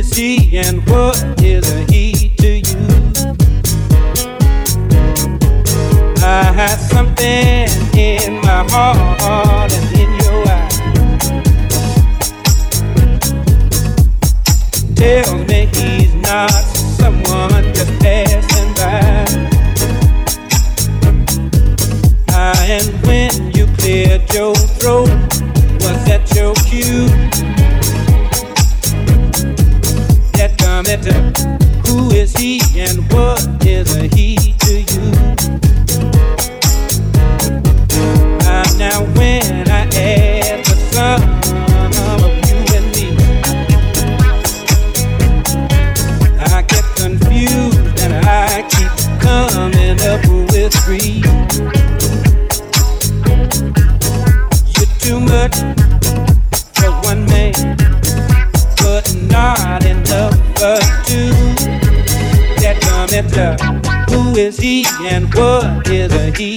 is she and what is he to you? I have something in my heart and in your eyes. Tells me he's not someone just passing by. And when you cleared your throat, was that your cue? letter. Who is he and what is he? and what is he?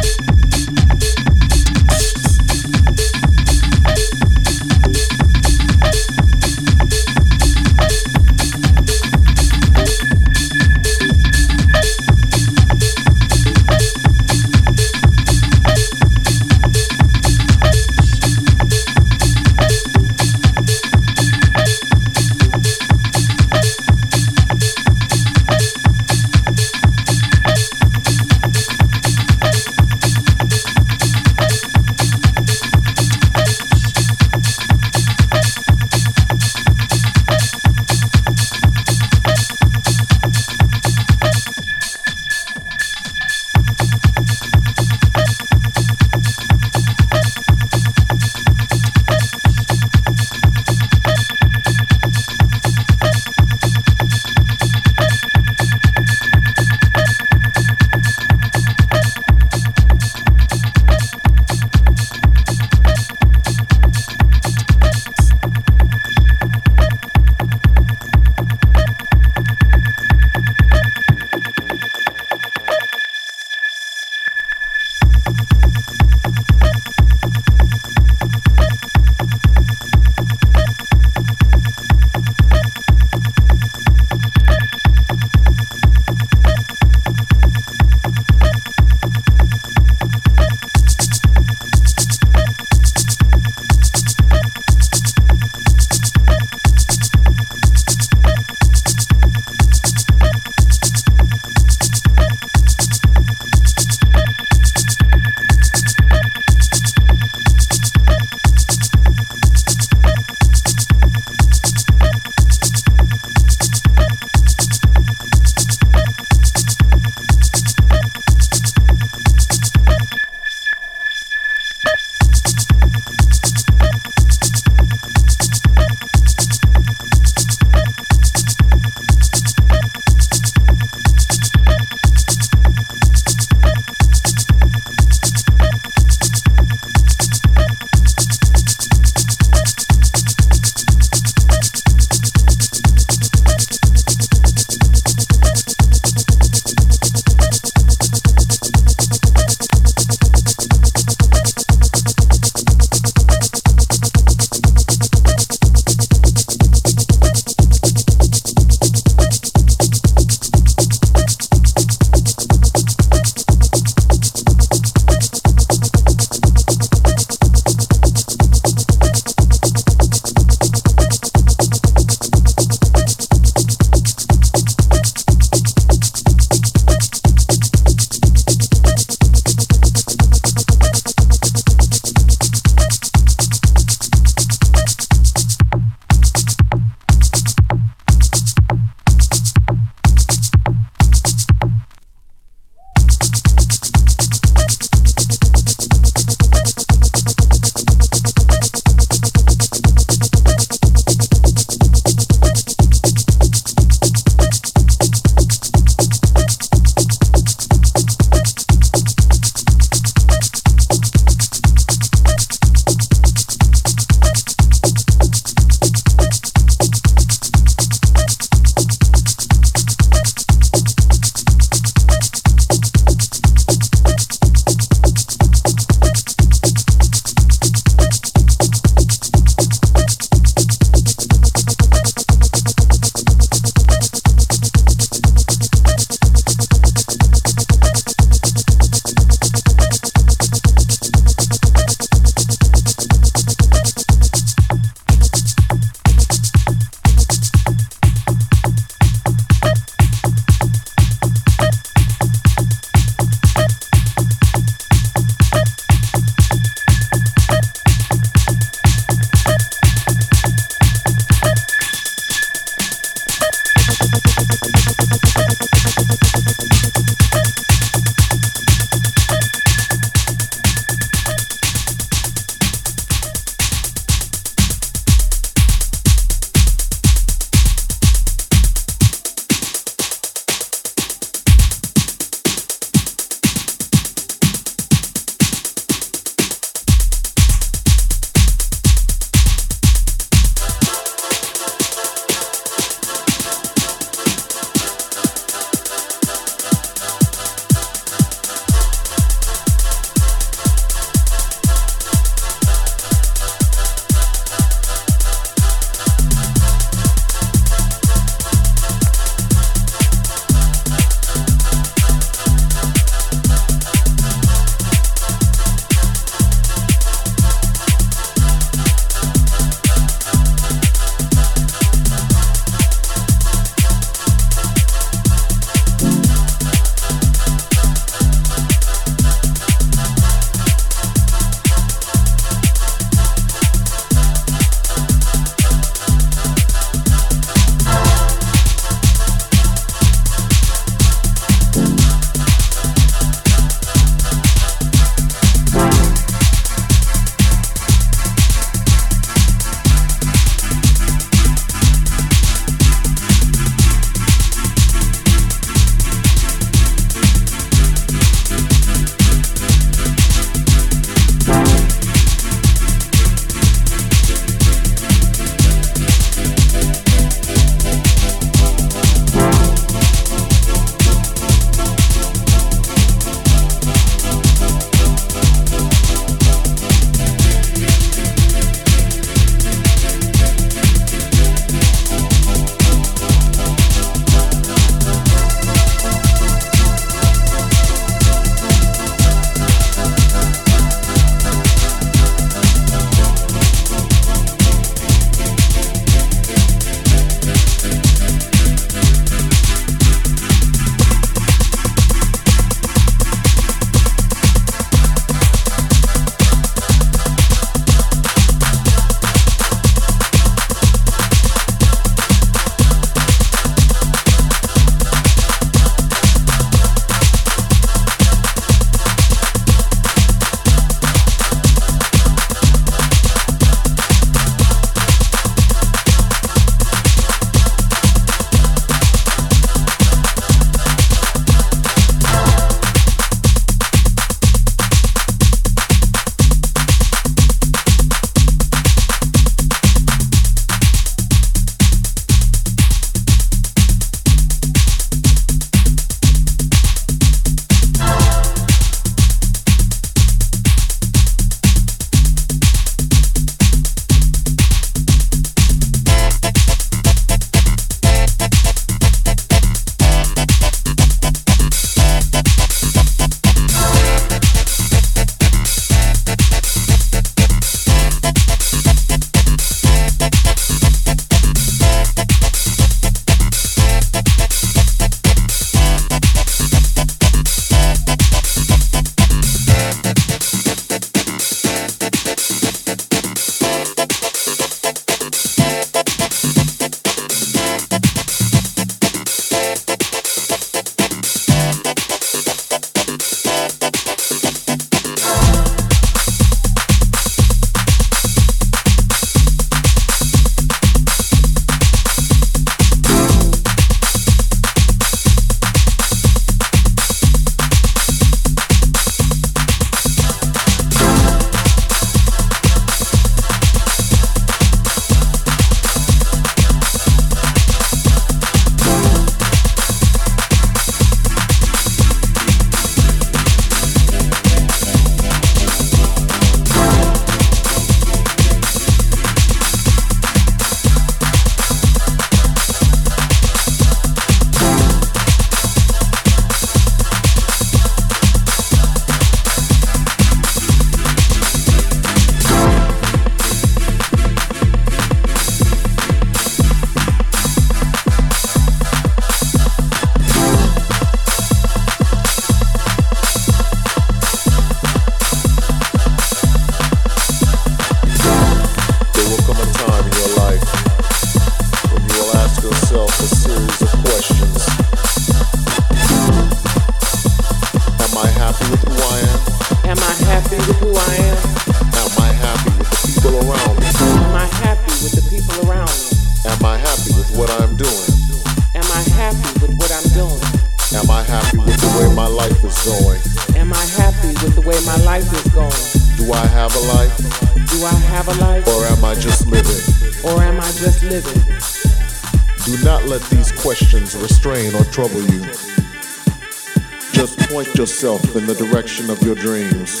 Yourself in the direction of your dreams.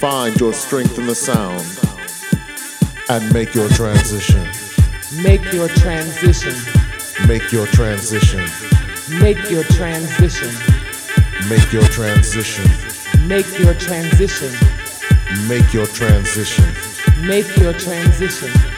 Find your strength in the sound and make your transition. Make your transition. Make your transition. Make your transition. Make your transition. Make your transition. Make your transition. Make your transition.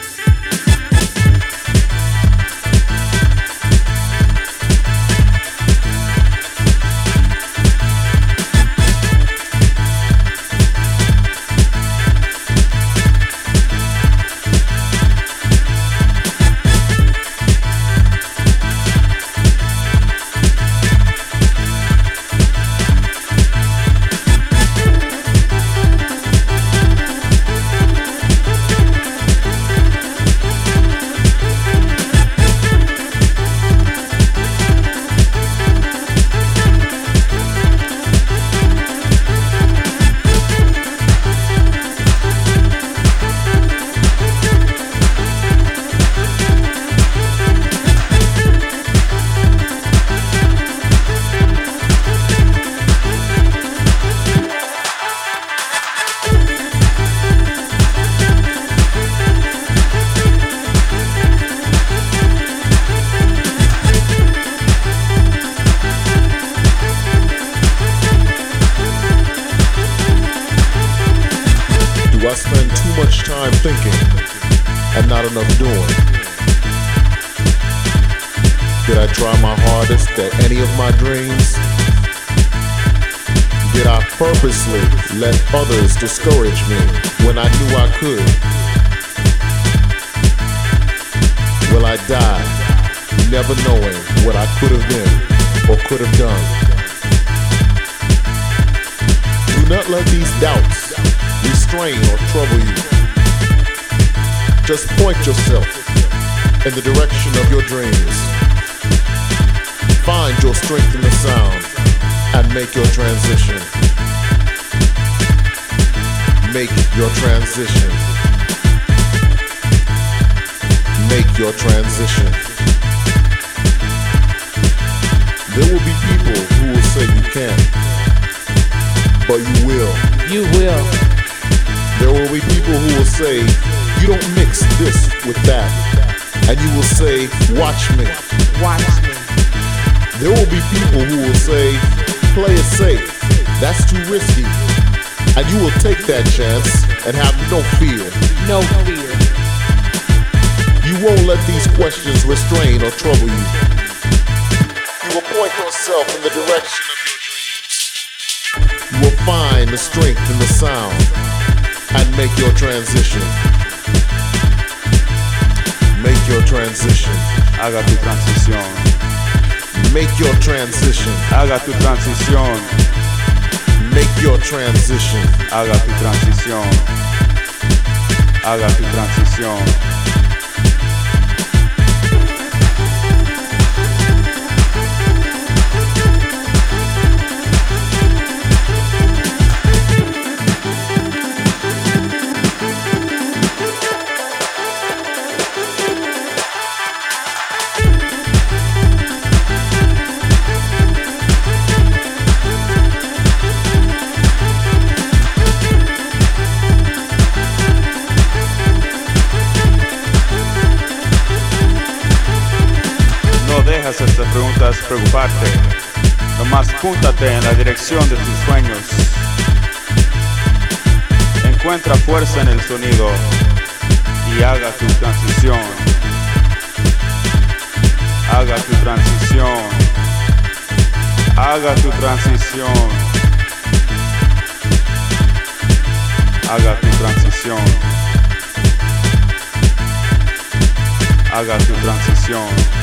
Transition. Make your transition. Make your transition. There will be people who will say you can't, but you will. You will. There will be people who will say, you don't mix this with that. And you will say, watch me. Watch me. There will be people who will say, play it safe. That's too risky. And you will take that chance and have no fear. No fear. You won't let these questions restrain or trouble you. You will point yourself in the direction of your dreams. You will find the strength in the sound and make your transition. Make your transition. Haga tu transición. Make your transition. Haga tu transición. Make your transition. Haga tu transición. Haga tu transición. Estas preguntas preocuparte. Nomás púntate en la dirección de tus sueños. Encuentra fuerza en el sonido y haga tu transición. Haga tu transición. Haga tu transición. Haga tu transición. Haga tu transición.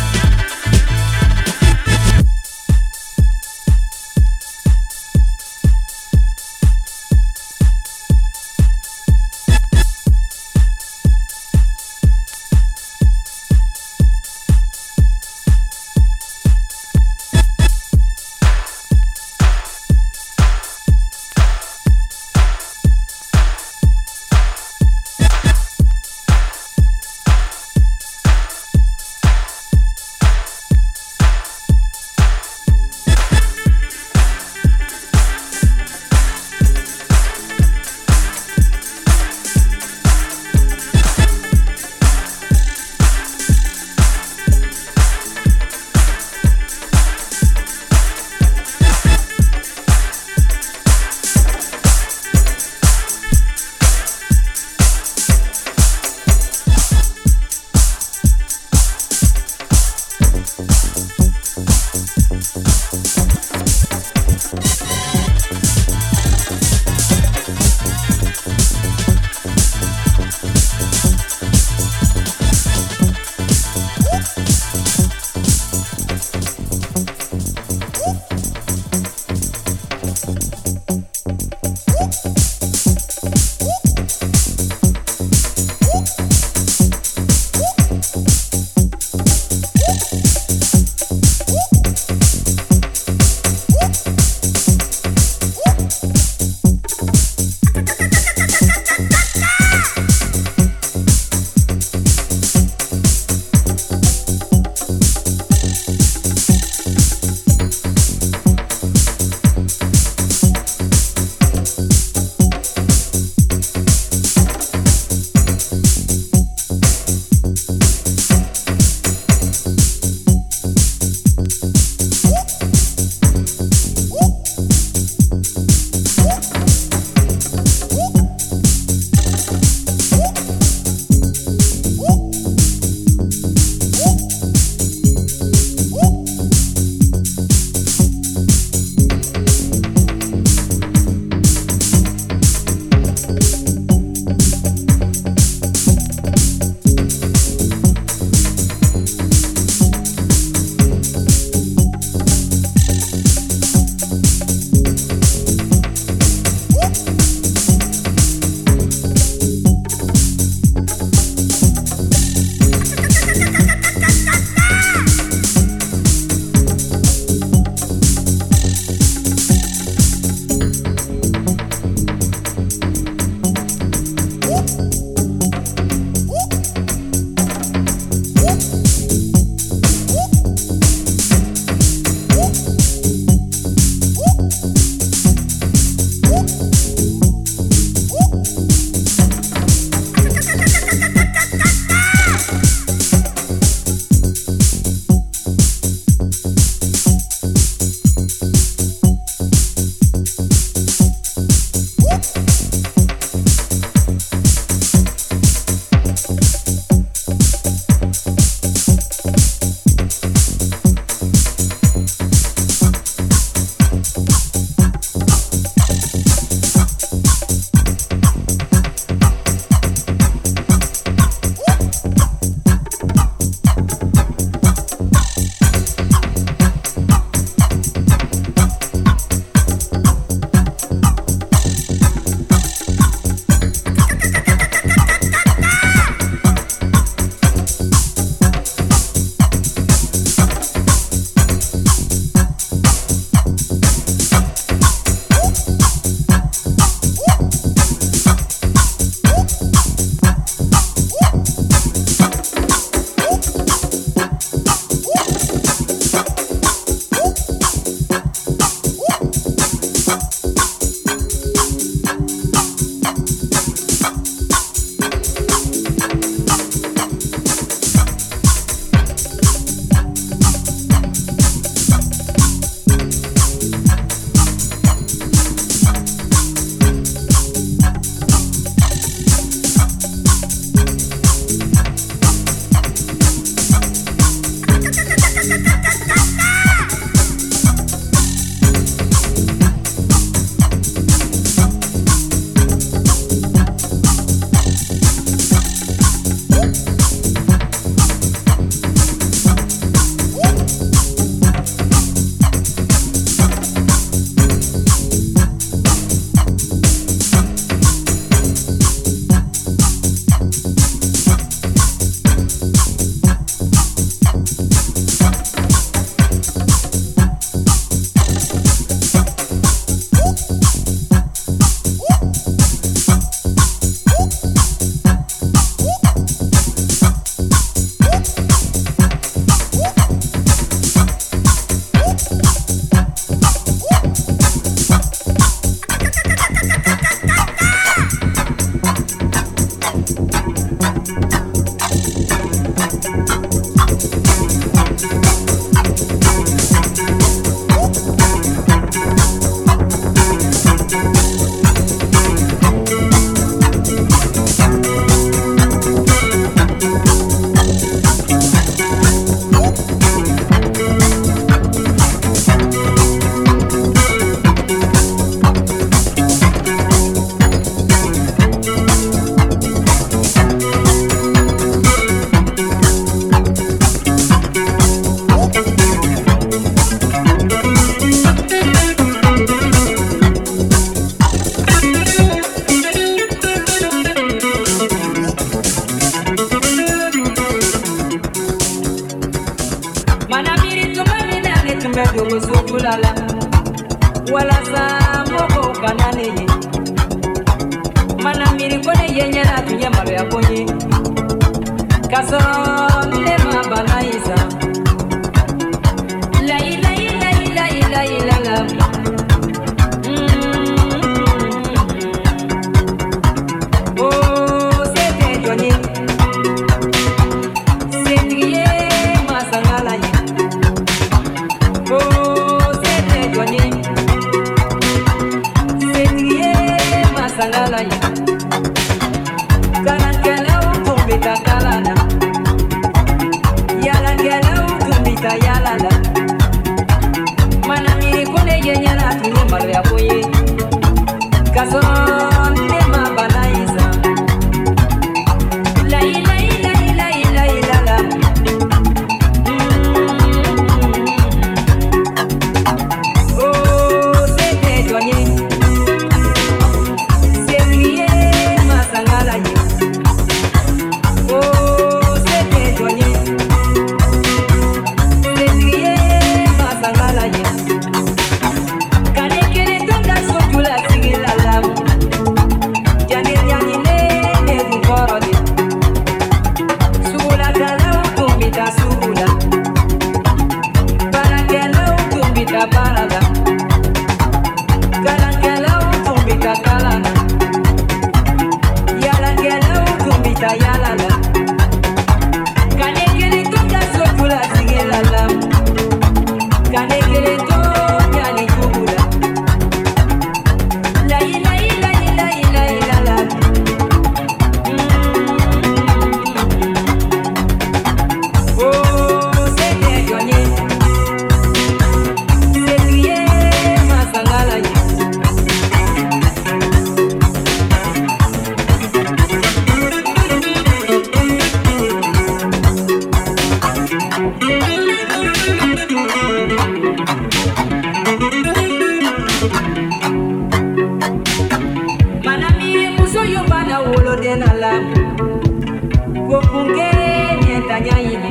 Ɲini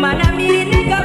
mana min ne ka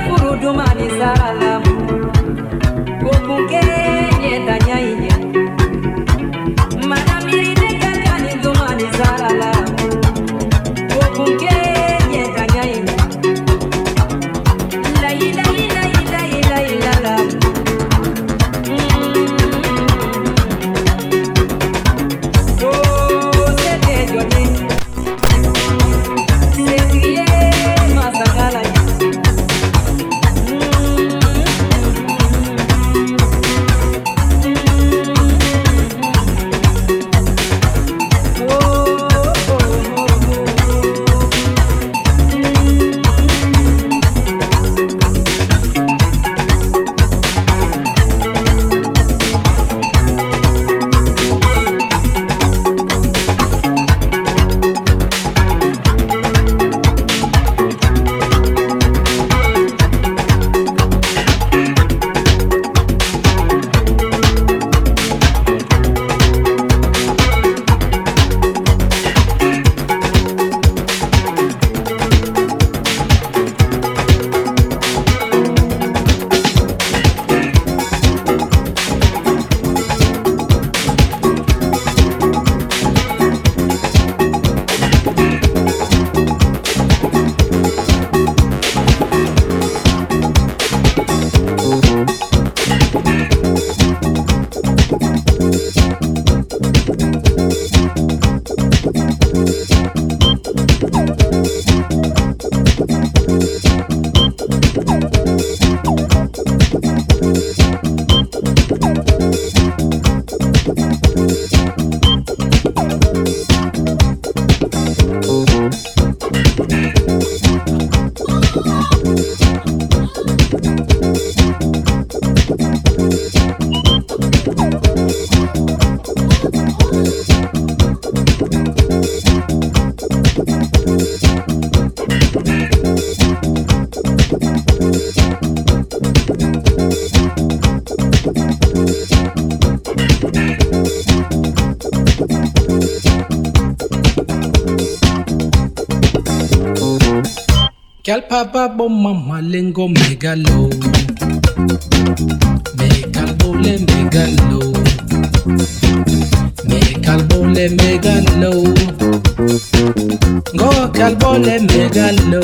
Kalpa babo malengo megalo. Bole megalo. Mekalbole megalo. Go kalbole megalo.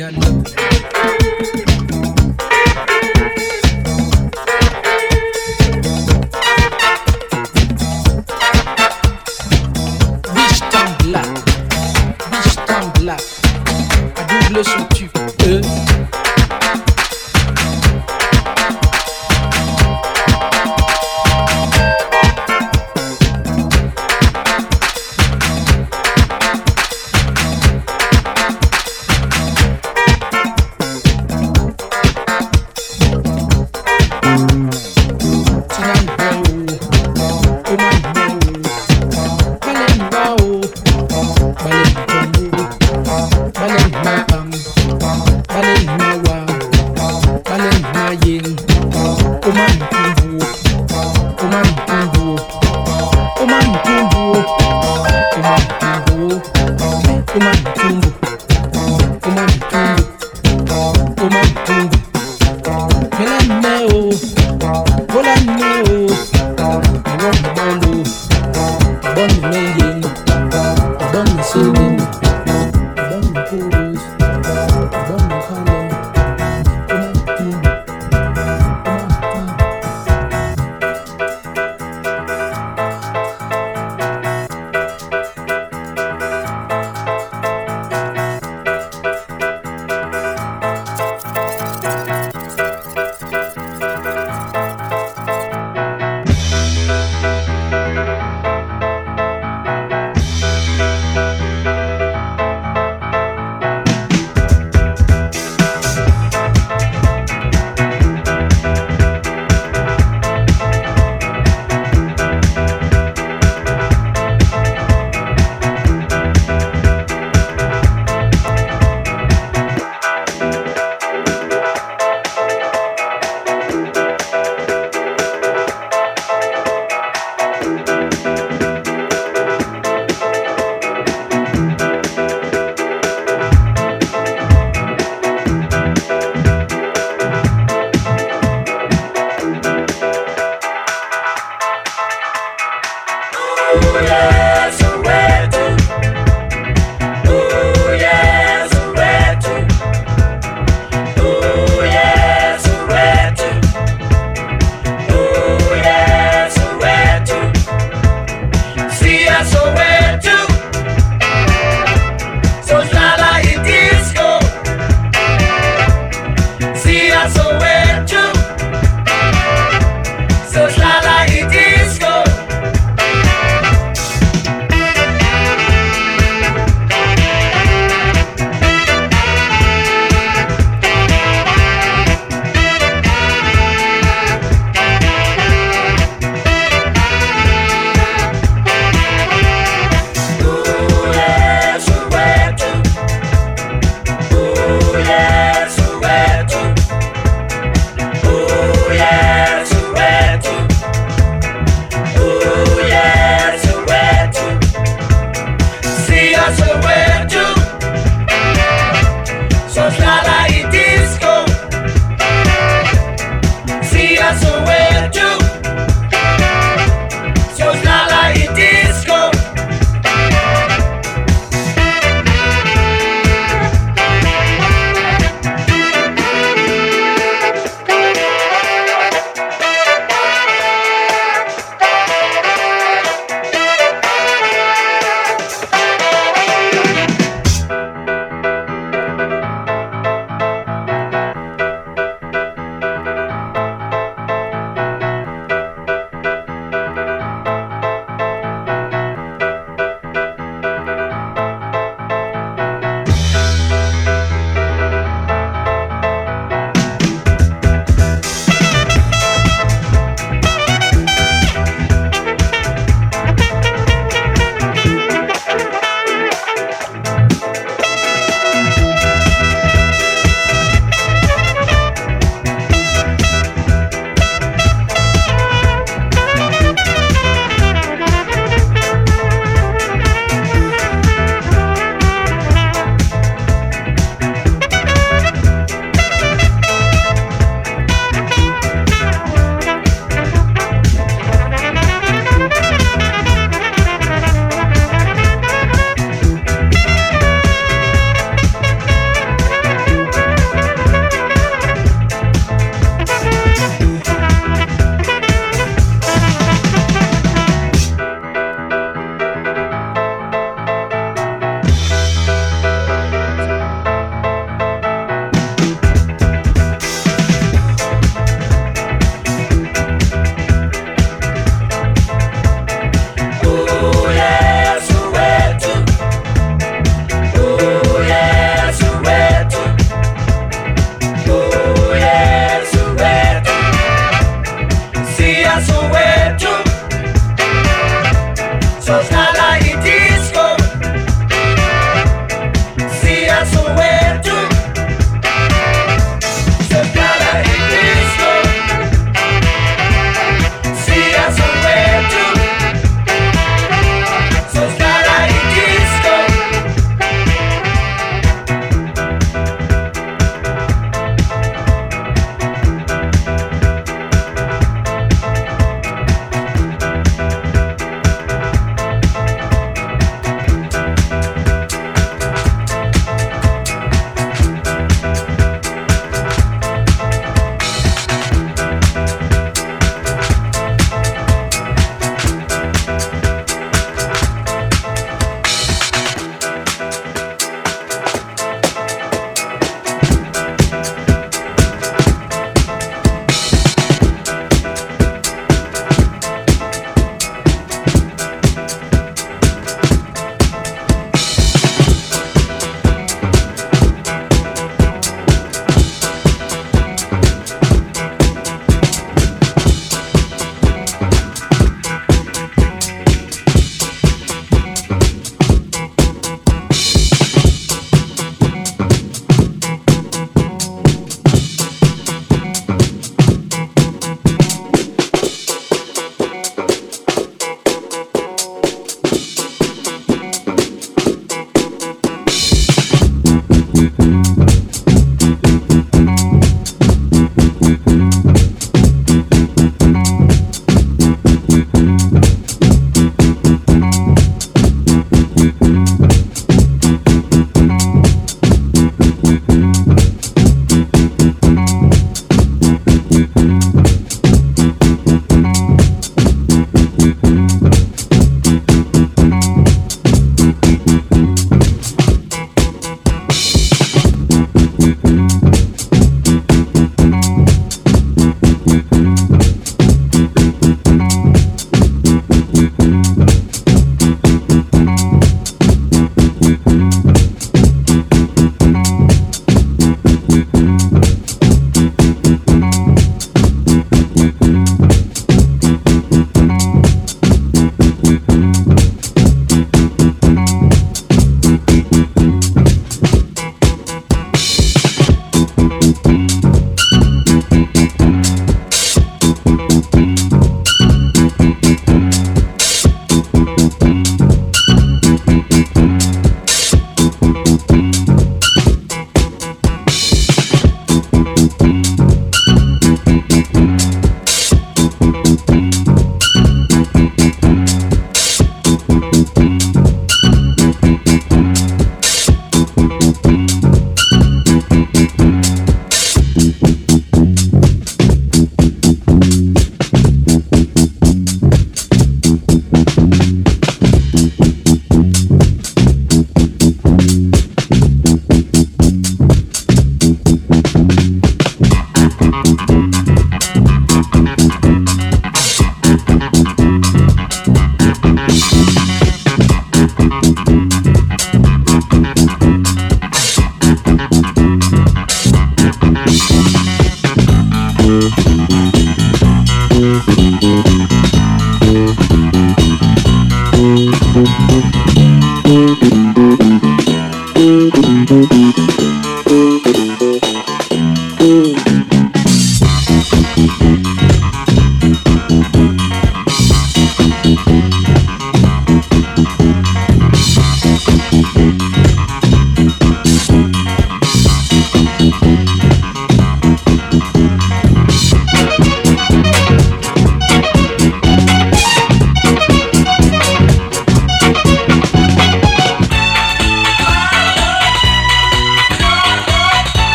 got nothing.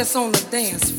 That's on the dance